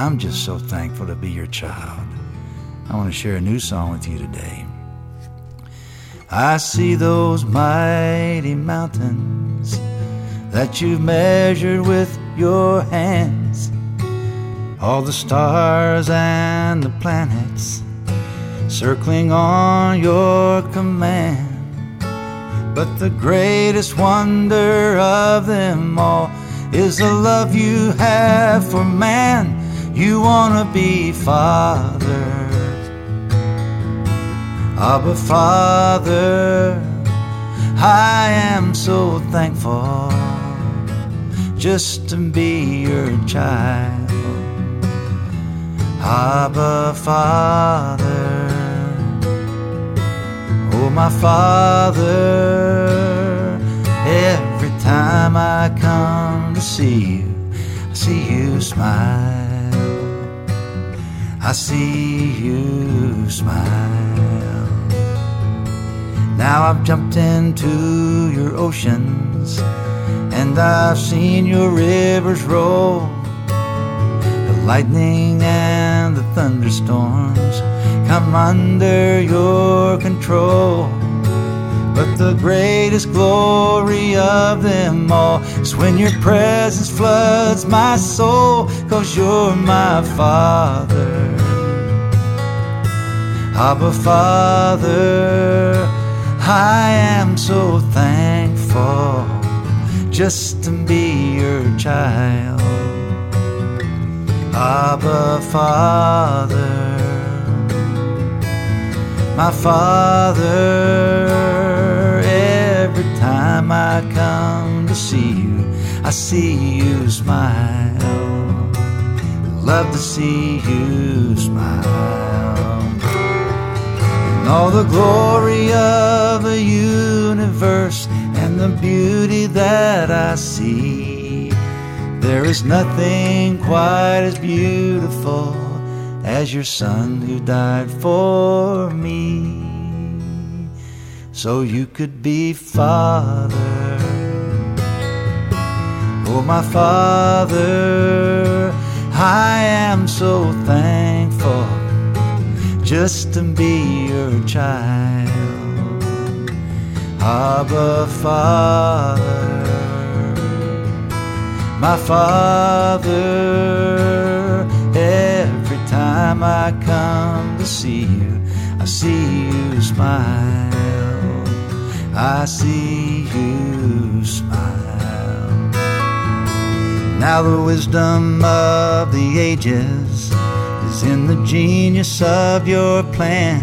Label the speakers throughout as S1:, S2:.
S1: I'm just so thankful to be your child. I want to share a new song with you today. I see those mighty mountains that you've measured with your hands, all the stars and the planets circling on your command. But the greatest wonder of them all is the love you have for man. You want to be Father. Abba, Father, I am so thankful just to be your child. Abba, Father. Oh, my Father, every time I come to see you, I see you smile. I see you smile. Now I've jumped into your oceans and I've seen your rivers roll. The lightning and the thunderstorms come under your control. But the greatest glory of them all is when your presence floods my soul, cause you're my Father. Abba, Father, I am so thankful just to be your child. Abba, Father my Father. Every time I come to see you, I see you smile. Love to see you smile. And all the glory of the universe and the beauty that I see. There is nothing quite as beautiful as your son who died for me so you could be father. Oh my father i am so thankful just to be your child. Abba father. My father every time I come to see you, I see you smile. I see you smile. Now the wisdom of the ages is in the genius of your plan.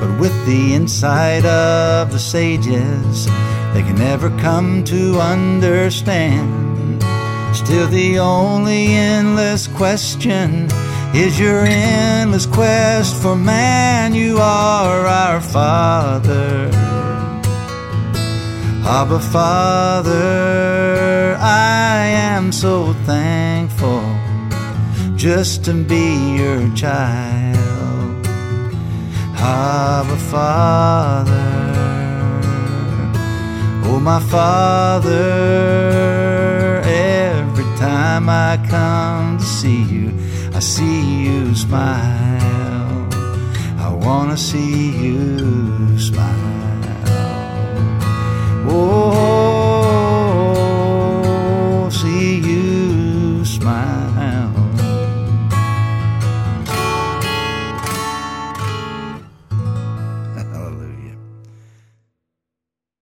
S1: But with the insight of the sages, they can never come to understand. Still, the only endless question is your endless quest for man. You are our Father. Abba, Father, I am so thankful just to be your child. Abba, Father, oh, my Father, every time I come to see you. I see you smile. I wanna see you